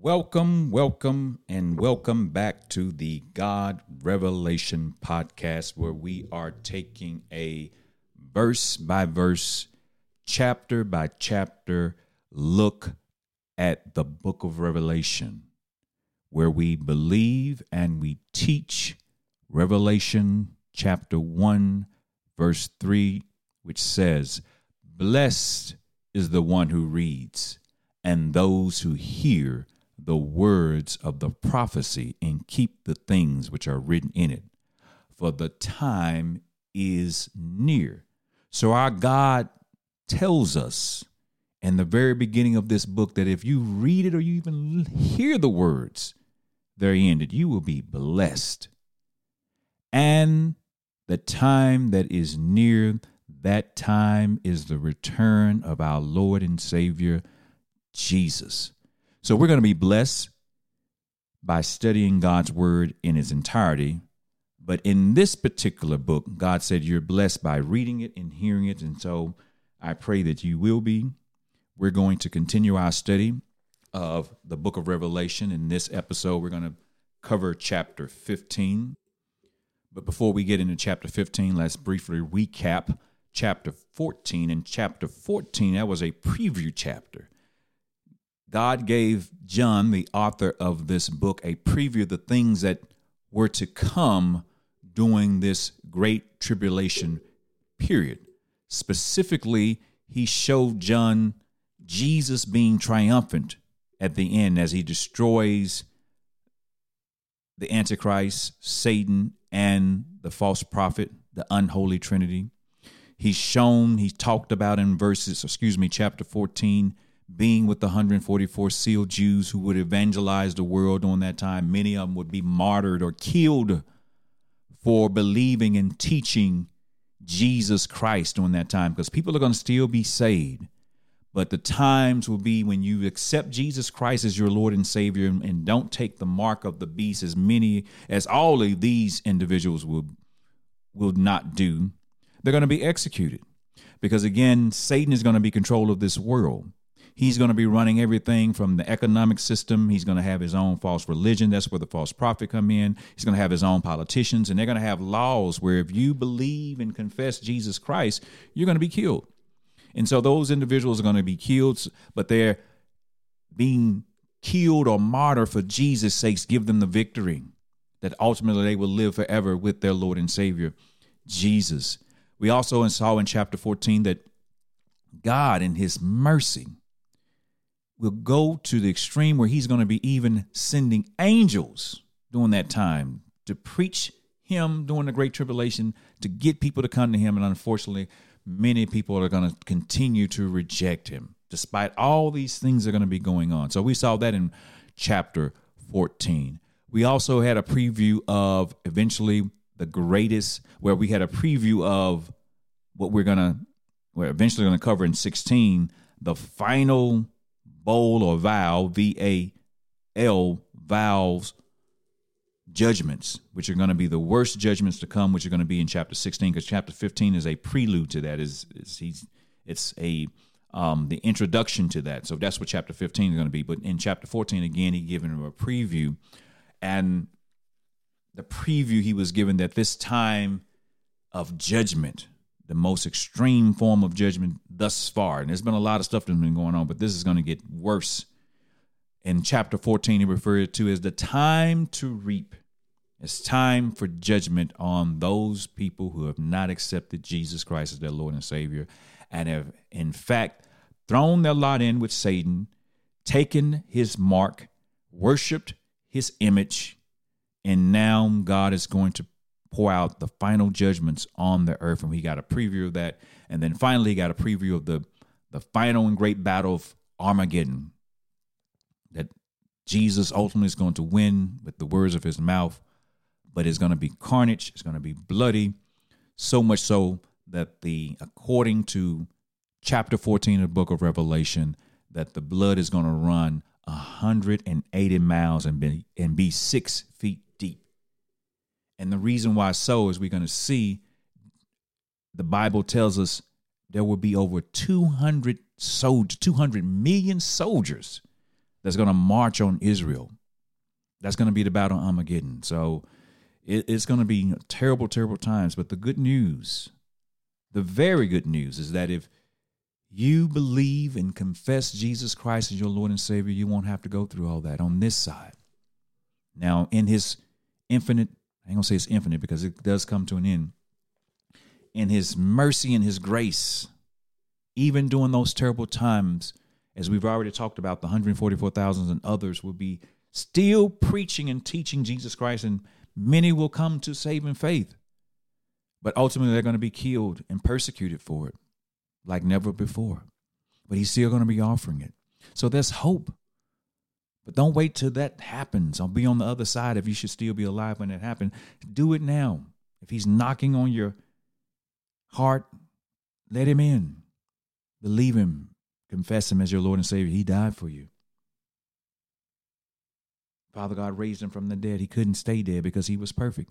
Welcome, welcome, and welcome back to the God Revelation podcast, where we are taking a verse by verse, chapter by chapter look at the book of Revelation, where we believe and we teach Revelation chapter 1, verse 3, which says, Blessed is the one who reads, and those who hear the words of the prophecy and keep the things which are written in it, for the time is near. So our God tells us in the very beginning of this book that if you read it or you even hear the words therein, that you will be blessed. And the time that is near, that time is the return of our Lord and Savior, Jesus. So we're going to be blessed by studying God's word in its entirety. But in this particular book, God said you're blessed by reading it and hearing it. And so I pray that you will be. We're going to continue our study of the book of Revelation. In this episode, we're going to cover chapter 15. But before we get into chapter 15, let's briefly recap chapter 14. In chapter 14, that was a preview chapter. God gave John, the author of this book, a preview of the things that were to come during this great tribulation period. Specifically, he showed John Jesus being triumphant at the end as he destroys the Antichrist, Satan, and the false prophet, the unholy trinity. He's shown, he talked about in verses, excuse me, chapter 14 being with the 144 sealed Jews who would evangelize the world during that time. Many of them would be martyred or killed for believing and teaching Jesus Christ during that time because people are going to still be saved. But the times will be when you accept Jesus Christ as your Lord and Savior and don't take the mark of the beast as many as all of these individuals will will not do. They're going to be executed. Because again, Satan is going to be control of this world. He's going to be running everything from the economic system. He's going to have his own false religion. That's where the false prophet come in. He's going to have his own politicians, and they're going to have laws where if you believe and confess Jesus Christ, you're going to be killed. And so those individuals are going to be killed, but they're being killed or martyred for Jesus' sakes. Give them the victory that ultimately they will live forever with their Lord and Savior, Jesus. We also saw in chapter 14 that God, in His mercy, will go to the extreme where he's going to be even sending angels during that time to preach him during the great tribulation to get people to come to him. And unfortunately many people are going to continue to reject him despite all these things that are going to be going on. So we saw that in chapter 14 we also had a preview of eventually the greatest where we had a preview of what we're going to we're eventually going to cover in 16 the final bowl or vow, V A L, vows, judgments, which are going to be the worst judgments to come, which are going to be in chapter 16, because chapter 15 is a prelude to that. Is, is he's it's a um, the introduction to that. So that's what chapter 15 is going to be. But in chapter 14, again, he given him a preview, and the preview he was given that this time of judgment the most extreme form of judgment thus far. And there's been a lot of stuff that's been going on, but this is going to get worse. In chapter 14, he referred to as the time to reap. It's time for judgment on those people who have not accepted Jesus Christ as their Lord and Savior and have, in fact, thrown their lot in with Satan, taken his mark, worshiped his image, and now God is going to pour out the final judgments on the earth. And we got a preview of that. And then finally, got a preview of the, the final and great battle of Armageddon that Jesus ultimately is going to win with the words of his mouth, but it's going to be carnage, it's going to be bloody, so much so that the, according to chapter 14 of the book of Revelation, that the blood is going to run 180 miles and be, and be six feet and the reason why so is we're going to see the Bible tells us there will be over 200 soldiers, 200 million soldiers that's going to march on Israel. That's going to be the battle Armageddon. So it, it's going to be terrible, terrible times. But the good news, the very good news, is that if you believe and confess Jesus Christ as your Lord and Savior, you won't have to go through all that on this side. Now, in His infinite, I ain't gonna say it's infinite because it does come to an end. In His mercy and His grace, even during those terrible times, as we've already talked about, the 144,000 and others will be still preaching and teaching Jesus Christ, and many will come to saving faith. But ultimately, they're going to be killed and persecuted for it like never before. But He's still going to be offering it. So there's hope. But don't wait till that happens. I'll be on the other side if you should still be alive when it happens. Do it now. If He's knocking on your heart, let Him in. Believe Him. Confess Him as your Lord and Savior. He died for you. Father God raised him from the dead. He couldn't stay dead because he was perfect.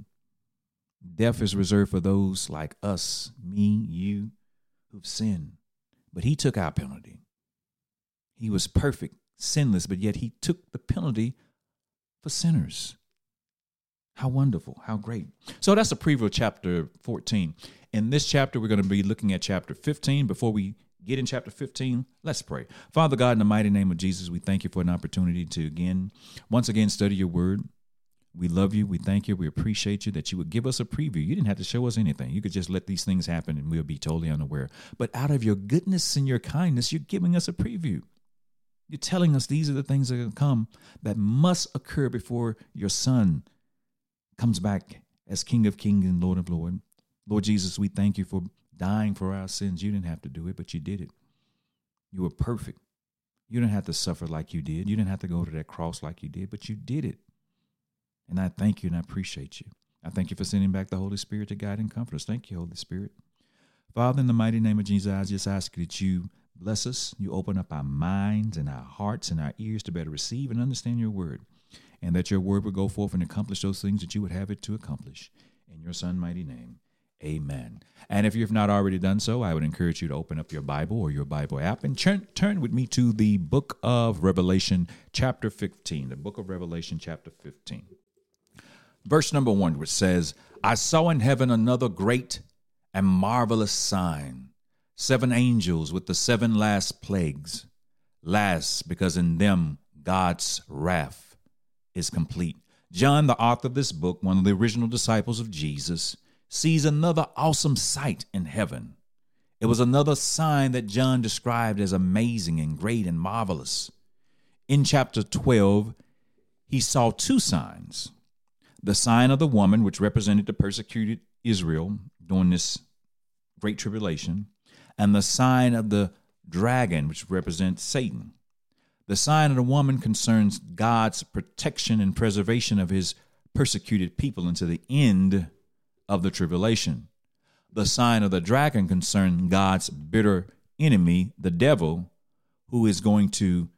Death is reserved for those like us, me, you, who've sinned. But he took our penalty. He was perfect, sinless, but yet he took the penalty for sinners. How wonderful, how great. So that's a preview of chapter 14. In this chapter, we're going to be looking at chapter 15. Before we get in chapter 15, let's pray. Father God, in the mighty name of Jesus, we thank you for an opportunity to again, once again, study your word. We love you. We thank you. We appreciate you that you would give us a preview. You didn't have to show us anything. You could just let these things happen and we'll be totally unaware. But out of your goodness and your kindness, you're giving us a preview. You're telling us these are the things that are going to come that must occur before your son comes back as King of Kings and Lord of Lords. Lord Jesus, we thank you for dying for our sins. You didn't have to do it, but you did it. You were perfect. You didn't have to suffer like you did. You didn't have to go to that cross like you did, but you did it. And I thank you and I appreciate you. I thank you for sending back the Holy Spirit to guide and comfort us. Thank you, Holy Spirit. Father, in the mighty name of Jesus, I just ask that you bless us. You open up our minds and our hearts and our ears to better receive and understand your word. And that your word would go forth and accomplish those things that you would have it to accomplish. In your Son, mighty name. Amen. And if you've not already done so, I would encourage you to open up your Bible or your Bible app and turn, turn with me to the book of Revelation, chapter 15. The book of Revelation, chapter 15. Verse number one, which says, I saw in heaven another great and marvelous sign seven angels with the seven last plagues. Last, because in them God's wrath is complete. John, the author of this book, one of the original disciples of Jesus, sees another awesome sight in heaven. It was another sign that John described as amazing and great and marvelous. In chapter 12, he saw two signs the sign of the woman, which represented the persecuted Israel during this great tribulation, and the sign of the dragon, which represents Satan. The sign of the woman concerns God's protection and preservation of his persecuted people until the end of the tribulation. The sign of the dragon concerns God's bitter enemy, the devil, who is going to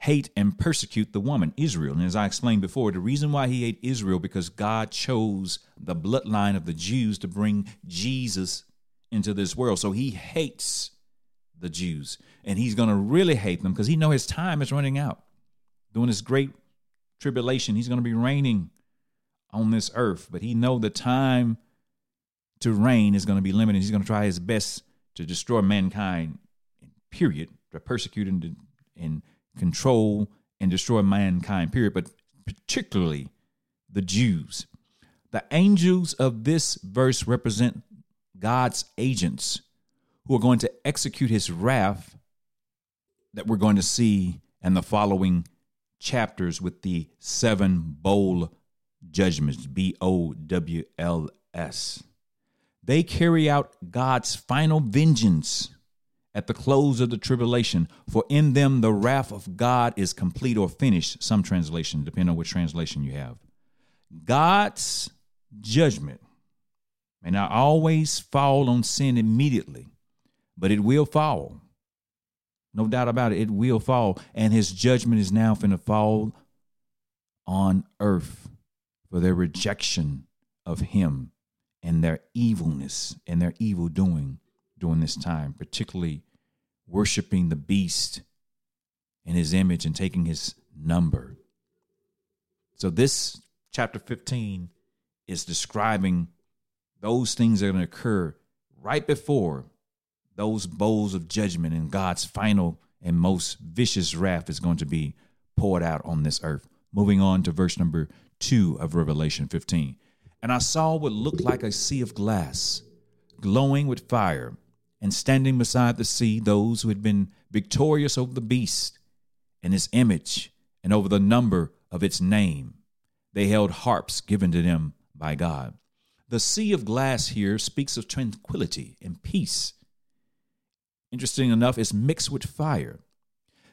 hate and persecute the woman, Israel. And as I explained before, the reason why he ate Israel because God chose the bloodline of the Jews to bring Jesus into this world. So he hates the Jews, and he's going to really hate them because he know his time is running out. During this great tribulation, he's going to be reigning on this earth, but he know the time to reign is going to be limited. He's going to try his best to destroy mankind, period, to persecute and, and control and destroy mankind, period, but particularly the Jews. The angels of this verse represent God's agents who are going to execute his wrath that we're going to see in the following chapters with the seven bowl judgments, B O W L S. They carry out God's final vengeance at the close of the tribulation, for in them the wrath of God is complete or finished. Some translation, depending on which translation you have. God's judgment may not always fall on sin immediately, but it will fall. No doubt about it, it will fall. And his judgment is now going to fall on earth for their rejection of him and their evilness and their evil doing during this time, particularly worshiping the beast in his image and taking his number. So, this chapter 15 is describing those things are going to occur right before those bowls of judgment and God's final and most vicious wrath is going to be poured out on this earth. Moving on to verse number 2 of Revelation 15. And I saw what looked like a sea of glass, glowing with fire, and standing beside the sea those who had been victorious over the beast and his image and over the number of its name. They held harps given to them by God. The sea of glass here speaks of tranquility and peace. Interesting enough, it's mixed with fire.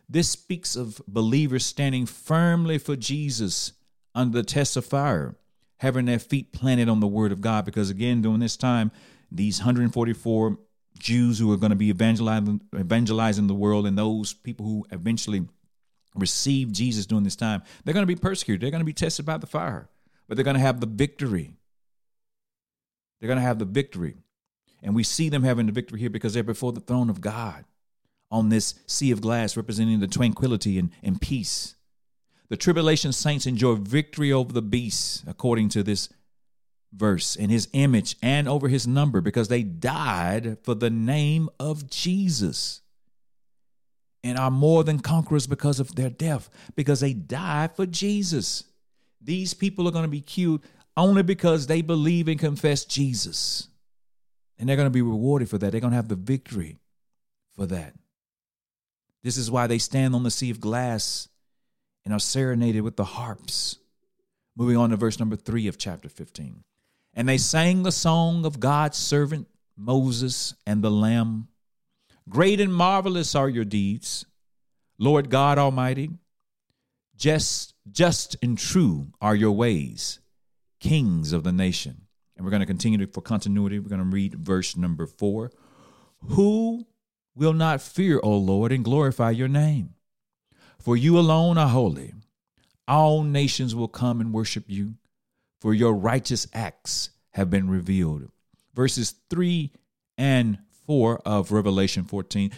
This speaks of believers standing firmly for Jesus under the test of fire, having their feet planted on the word of God. Because again, during this time, these 144 Jews who are going to be evangelizing, evangelizing the world and those people who eventually receive Jesus during this time, they're going to be persecuted. They're going to be tested by the fire, but they're going to have the victory. They're going to have the victory. And we see them having the victory here because they're before the throne of God on this sea of glass representing the tranquility and, and peace. The tribulation saints enjoy victory over the beast, according to this verse, in his image and over his number, because they died for the name of Jesus and are more than conquerors because of their death, because they died for Jesus. These people are going to be killed only because they believe and confess Jesus. And they're going to be rewarded for that. They're going to have the victory for that. This is why they stand on the sea of glass and are serenaded with the harps. Moving on to verse number three of chapter 15. And they sang the song of God's servant Moses and the Lamb. Great and marvelous are your deeds, Lord God Almighty. Just, just and true are your ways, kings of the nation. And we're going to continue for continuity. We're going to read verse number four. Who will not fear, O Lord, and glorify your name. For you alone are holy. All nations will come and worship you, for your righteous acts have been revealed. Verses 3 and 4 of Revelation 14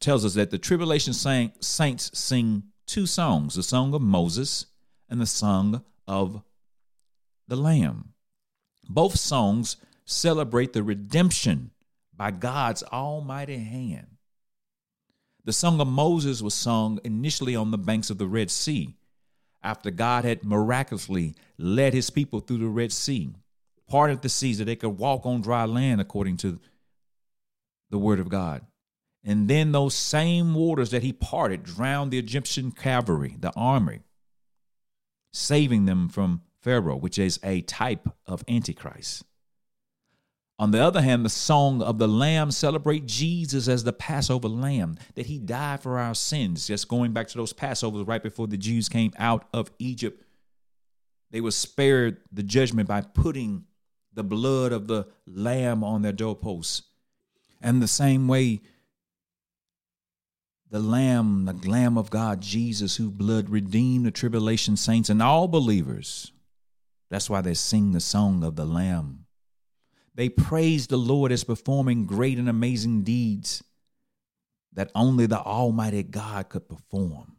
tells us that the tribulation saints sing two songs the song of Moses and the song of the Lamb. Both songs celebrate the redemption by God's almighty hand. The song of Moses was sung initially on the banks of the Red Sea after God had miraculously led his people through the Red Sea, parted the seas that they could walk on dry land according to the word of God. And then those same waters that he parted drowned the Egyptian cavalry, the army, saving them from Pharaoh, which is a type of Antichrist. On the other hand, the song of the Lamb celebrate Jesus as the Passover Lamb, that he died for our sins. Just going back to those Passovers right before the Jews came out of Egypt, they were spared the judgment by putting the blood of the Lamb on their doorposts. And the same way, the Lamb, the Lamb of God, Jesus, whose blood redeemed the tribulation saints and all believers. That's why they sing the song of the Lamb. They praise the Lord as performing great and amazing deeds that only the Almighty God could perform.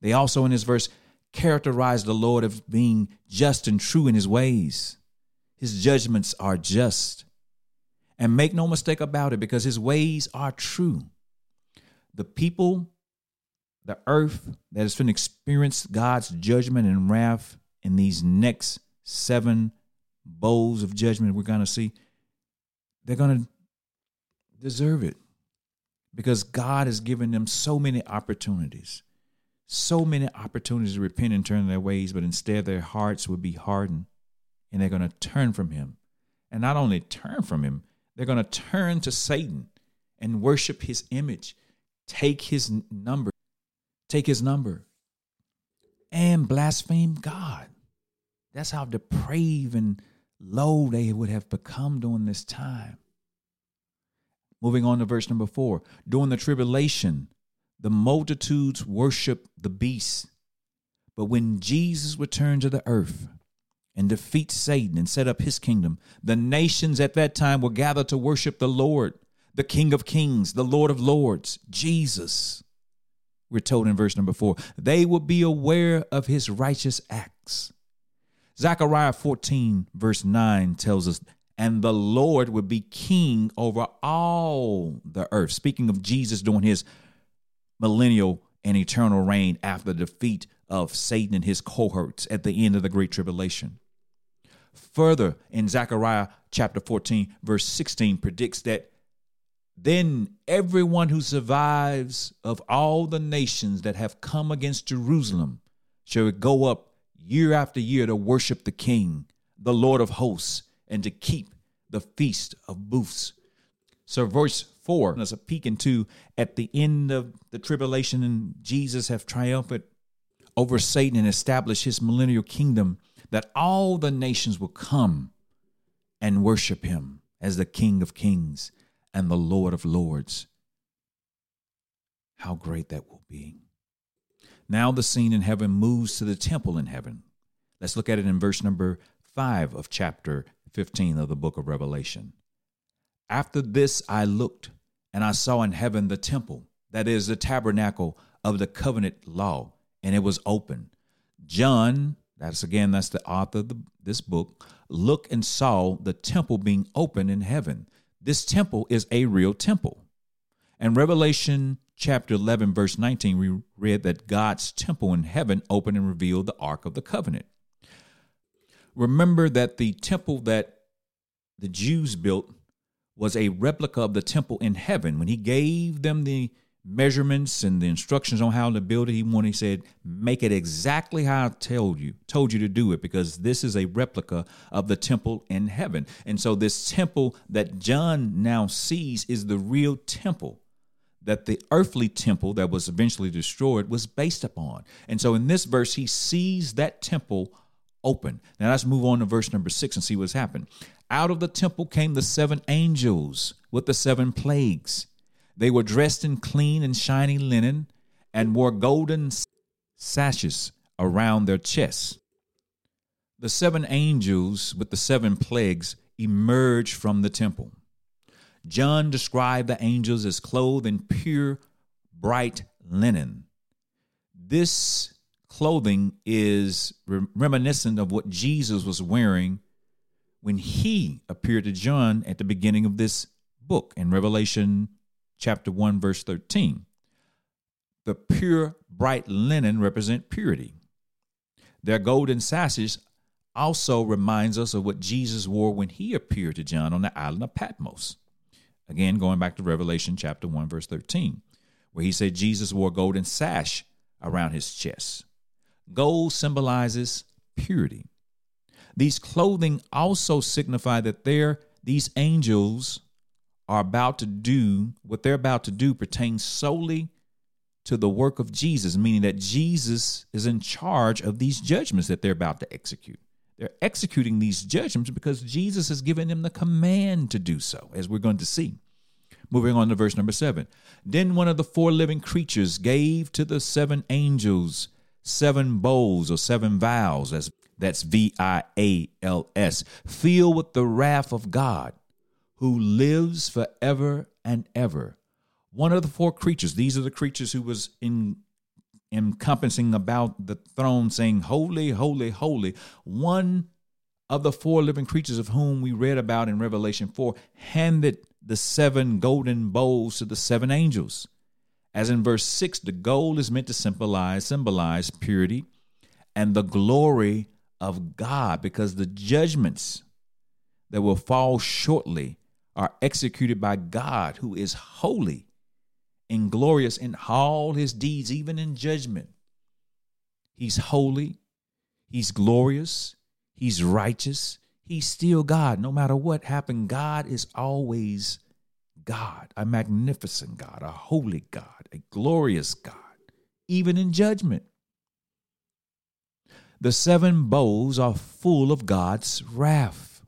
They also, in this verse, characterize the Lord as being just and true in his ways. His judgments are just. And make no mistake about it, because his ways are true. The people, the earth that has been experienced God's judgment and wrath in these next seven bowls of judgment we're going to see, they're going to deserve it. Because God has given them so many opportunities, so many opportunities to repent and turn their ways, but instead their hearts will be hardened and they're going to turn from Him. And not only turn from Him, they're going to turn to Satan and worship His image, take His number, take His number, and blaspheme God. That's how depraved and low they would have become during this time. Moving on to verse number four. During the tribulation, the multitudes worship the beast. But when Jesus returned to the earth and defeats Satan and set up his kingdom, the nations at that time will gather to worship the Lord, the King of Kings, the Lord of Lords, Jesus. We're told in verse number four, they will be aware of his righteous acts. Zechariah 14, verse 9 tells us, and the Lord would be king over all the earth. Speaking of Jesus during his millennial and eternal reign after the defeat of Satan and his cohorts at the end of the Great Tribulation. Further, in Zechariah chapter 14, verse 16, predicts that then everyone who survives of all the nations that have come against Jerusalem shall go up year after year to worship the King, the Lord of hosts, and to keep the feast of booths. So, verse 4 is a peek into at the end of the tribulation, and Jesus have triumphed over Satan and established his millennial kingdom, that all the nations will come and worship him as the King of kings and the Lord of lords. How great that will be. Now the scene in heaven moves to the temple in heaven. Let's look at it in verse number 5 of chapter 15 of the book of Revelation. After this I looked, and I saw in heaven the temple, that is, the tabernacle of the covenant law, and it was open. John, that's again, that's the author of the, this book, looked and saw the temple being open in heaven. This temple is a real temple. And Revelation chapter 11, verse 19, we read that God's temple in heaven opened and revealed the Ark of the Covenant. Remember that the temple that the Jews built was a replica of the temple in heaven. When he gave them the measurements and the instructions on how to build it, he wanted he said, make it exactly how I told you, told you to do it, because this is a replica of the temple in heaven. And so this temple that John now sees is the real temple that the earthly temple that was eventually destroyed was based upon. And so in this verse, he sees that temple open. Now let's move on to verse number six and see what's happened. Out of the temple came the seven angels with the seven plagues. They were dressed in clean and shiny linen and wore golden sashes around their chests. The seven angels with the seven plagues emerged from the temple. John described the angels as clothed in pure, bright linen. This clothing is reminiscent of what Jesus was wearing when he appeared to John at the beginning of this book in Revelation chapter 1 verse 13. The pure bright linen represent purity. Their golden sashes also reminds us of what Jesus wore when he appeared to John on the island of Patmos. Again, going back to Revelation chapter 1 verse 13, where he said Jesus wore a golden sash around his chest. Gold symbolizes purity. These clothing also signify that they're, these angels are about to do what they're about to do pertains solely to the work of Jesus, meaning that Jesus is in charge of these judgments that they're about to execute. They're executing these judgments because Jesus has given them the command to do so, as we're going to see. Moving on to verse number seven. Then one of the four living creatures gave to the seven angels seven bowls or seven vials. That's, that's V I A L S, filled with the wrath of God who lives forever and ever. One of the four creatures, these are the creatures who was in encompassing about the throne, saying, Holy, holy, holy. One of the four living creatures of whom we read about in Revelation 4 handed the seven golden bowls to the seven angels. As in verse 6, the gold is meant to symbolize, symbolize purity and the glory of God because the judgments that will fall shortly are executed by God who is holy and glorious in all his deeds, even in judgment. He's holy, he's glorious, he's righteous, he's still God. No matter what happened, God is always God, a magnificent God, a holy God, a glorious God, even in judgment. The seven bowls are full of God's wrath.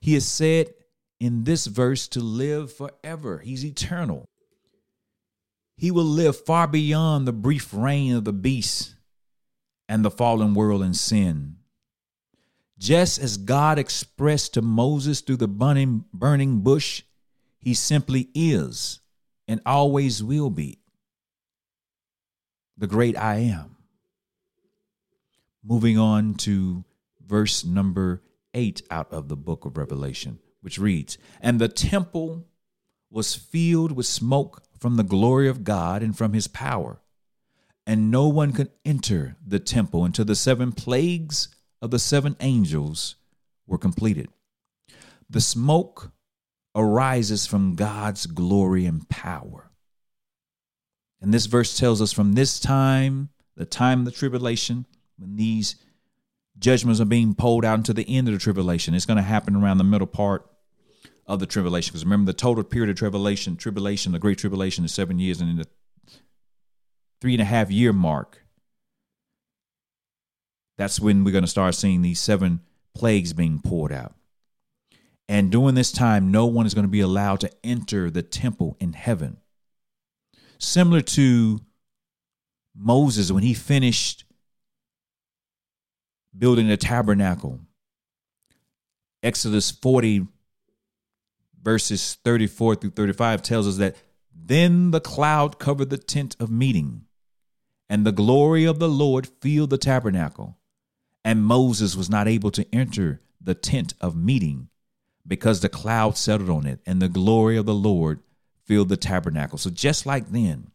He is said in this verse to live forever, He's eternal. He will live far beyond the brief reign of the beast and the fallen world and sin. Just as God expressed to Moses through the burning, burning bush he simply is and always will be. the great I am. Moving on to verse number eight out of the book of Revelation, which reads And the temple was filled with smoke from the glory of God and from his power. And no one could enter the temple until the seven plagues of the seven angels were completed. The smoke arises from God's glory and power. And this verse tells us from this time, the time of the tribulation, when these judgments are being pulled out into the end of the tribulation, it's going to happen around the middle part of the tribulation. Because remember, the total period of tribulation, tribulation, the great tribulation is seven years, and in the three and a half year mark, that's when we're going to start seeing these seven plagues being poured out. And during this time, no one is going to be allowed to enter the temple in heaven. Similar to Moses when he finished building the tabernacle. Exodus 40, verses 34 through 35 tells us that then the cloud covered the tent of meeting, and the glory of the Lord filled the tabernacle. And Moses was not able to enter the tent of meeting because the cloud settled on it, and the glory of the Lord filled the tabernacle. So, just like then,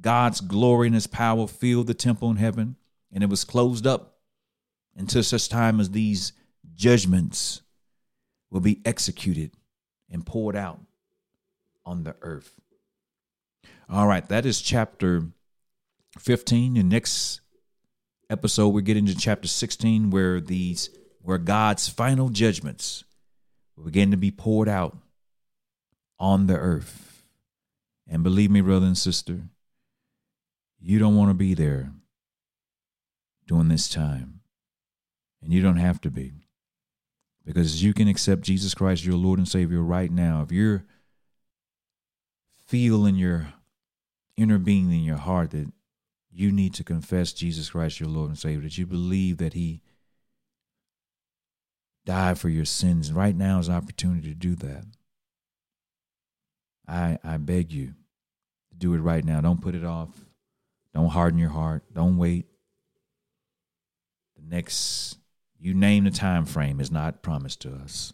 God's glory and his power filled the temple in heaven, and it was closed up until such time as these judgments will be executed and poured out on the earth. All right, that is chapter 15. The next episode, we get into chapter 16, where these where God's final judgments begin to be poured out on the earth. And believe me, brother and sister, you don't want to be there during this time. And you don't have to be. Because you can accept Jesus Christ, your Lord and Savior, right now. If you're feel in your inner being in your heart that you need to confess Jesus Christ, your Lord and Savior, that you believe that He died for your sins. Right now is an opportunity to do that. I I beg you to do it right now. Don't put it off. Don't harden your heart. Don't wait. The next you name the time frame is not promised to us.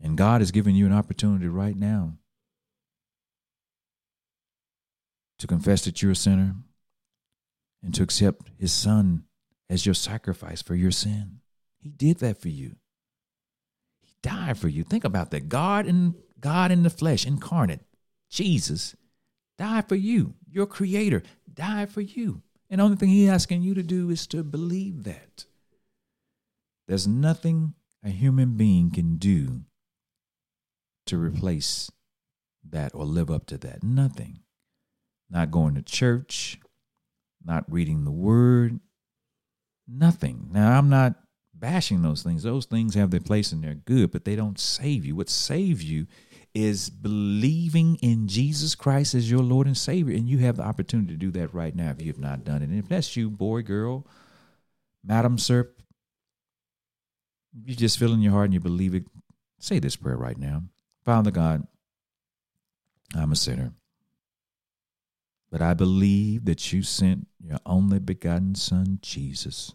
And God has given you an opportunity right now to confess that you're a sinner and to accept his son as your sacrifice for your sin. He did that for you. He died for you. Think about that. God in God in the flesh, incarnate, Jesus, died for you. Your creator died for you. And the only thing he's asking you to do is to believe that. There's nothing a human being can do to replace that or live up to that. Nothing. Not going to church, not reading the word, nothing. Now, I'm not bashing those things. Those things have their place and they're good, but they don't save you. What saves you is believing in Jesus Christ as your Lord and Savior. And you have the opportunity to do that right now if you have not done it. And if that's you, boy, girl, madam, sir, you just feel in your heart and you believe it, say this prayer right now. Father God, I'm a sinner. But I believe that you sent your only begotten Son, Jesus,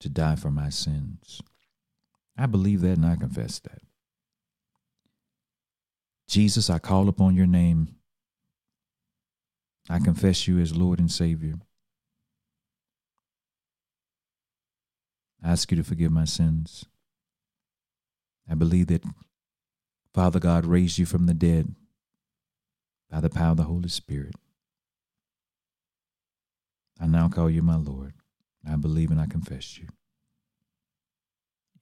to die for my sins. I believe that and I confess that. Jesus, I call upon your name. I confess you as Lord and Savior. I ask you to forgive my sins. I believe that Father God raised you from the dead by the power of the Holy Spirit. I now call you my Lord. I believe and I confess you.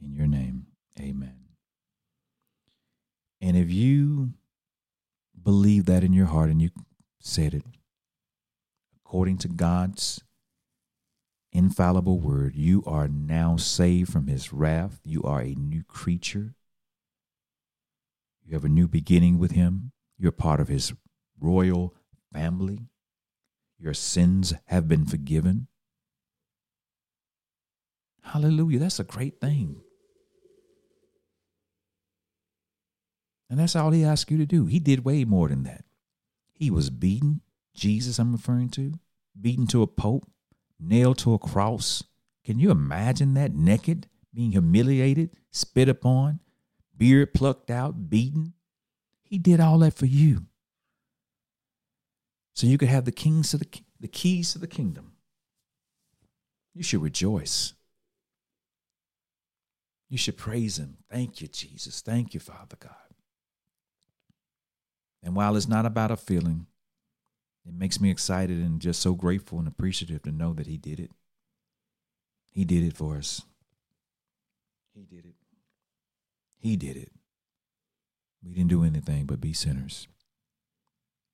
In your name, amen. And if you believe that in your heart and you said it, according to God's infallible word, you are now saved from his wrath. You are a new creature. You have a new beginning with him. You're part of his royal family. Your sins have been forgiven. Hallelujah. That's a great thing. And that's all he asked you to do. He did way more than that. He was beaten, Jesus, I'm referring to, beaten to a pope, nailed to a cross. Can you imagine that naked, being humiliated, spit upon, beard plucked out, beaten? He did all that for you. So you could have the kings to the, the keys to the kingdom. You should rejoice. You should praise him. Thank you, Jesus. Thank you, Father God. And while it's not about a feeling, it makes me excited and just so grateful and appreciative to know that He did it. He did it for us. He did it. He did it. We didn't do anything but be sinners.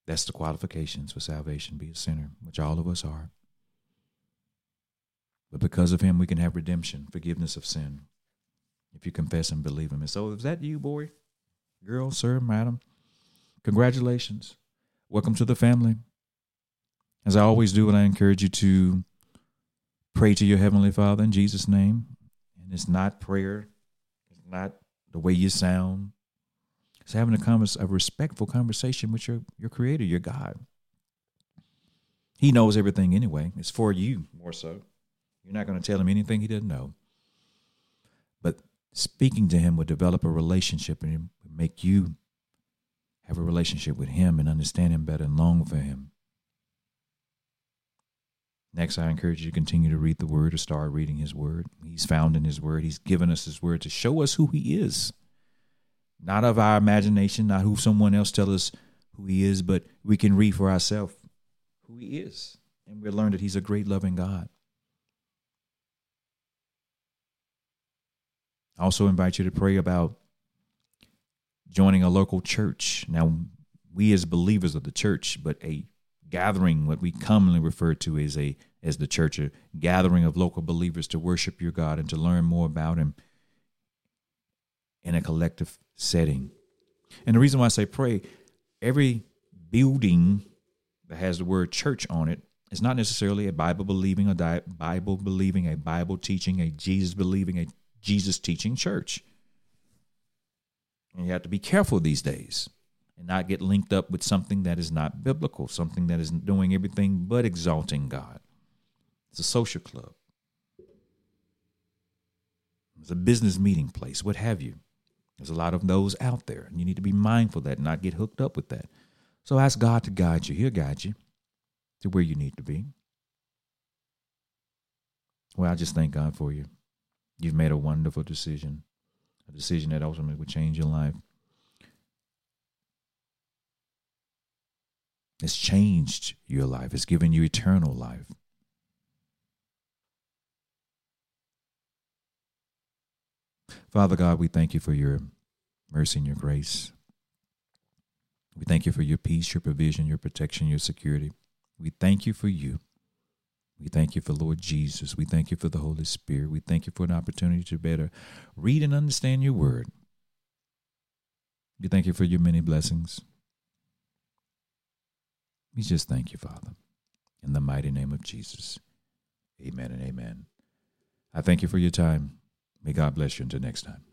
That's the qualifications for salvation be a sinner, which all of us are. But because of Him, we can have redemption, forgiveness of sin, if you confess and believe Him. And so, is that you, boy, girl, sir, madam? Congratulations. Welcome to the family. As I always do, and I encourage you to pray to your Heavenly Father in Jesus' name. And it's not prayer, it's not the way you sound. It's having a, convers- a respectful conversation with your, your Creator, your God. He knows everything anyway. It's for you more so. You're not going to tell him anything he doesn't know. But speaking to him will develop a relationship and would make you have a relationship with Him and understand Him better and long for Him. Next, I encourage you to continue to read the Word or start reading His Word. He's found in His Word. He's given us His Word to show us who He is. Not of our imagination, not who someone else tell us who He is, but we can read for ourselves who He is. And we'll learn that He's a great, loving God. I also invite you to pray about joining a local church. Now, we as believers of the church, but a gathering, what we commonly refer to as a as the church, a gathering of local believers to worship your God and to learn more about Him in a collective setting. And the reason why I say pray, every building that has the word church on it is not necessarily a Bible believing, a Bible believing, a Bible teaching, a Jesus believing, a Jesus teaching church. And you have to be careful these days and not get linked up with something that is not biblical, something that is doing everything but exalting God. It's a social club, it's a business meeting place, what have you. There's a lot of those out there, and you need to be mindful of that and not get hooked up with that. So ask God to guide you. He'll guide you to where you need to be. Well, I just thank God for you. You've made a wonderful decision a decision that ultimately would change your life. It's changed your life. It's given you eternal life. Father God, we thank you for your mercy and your grace. We thank you for your peace, your provision, your protection, your security. We thank you for you. We thank you for Lord Jesus. We thank you for the Holy Spirit. We thank you for an opportunity to better read and understand your word. We thank you for your many blessings. We just thank you, Father. In the mighty name of Jesus. Amen and amen. I thank you for your time. May God bless you until next time.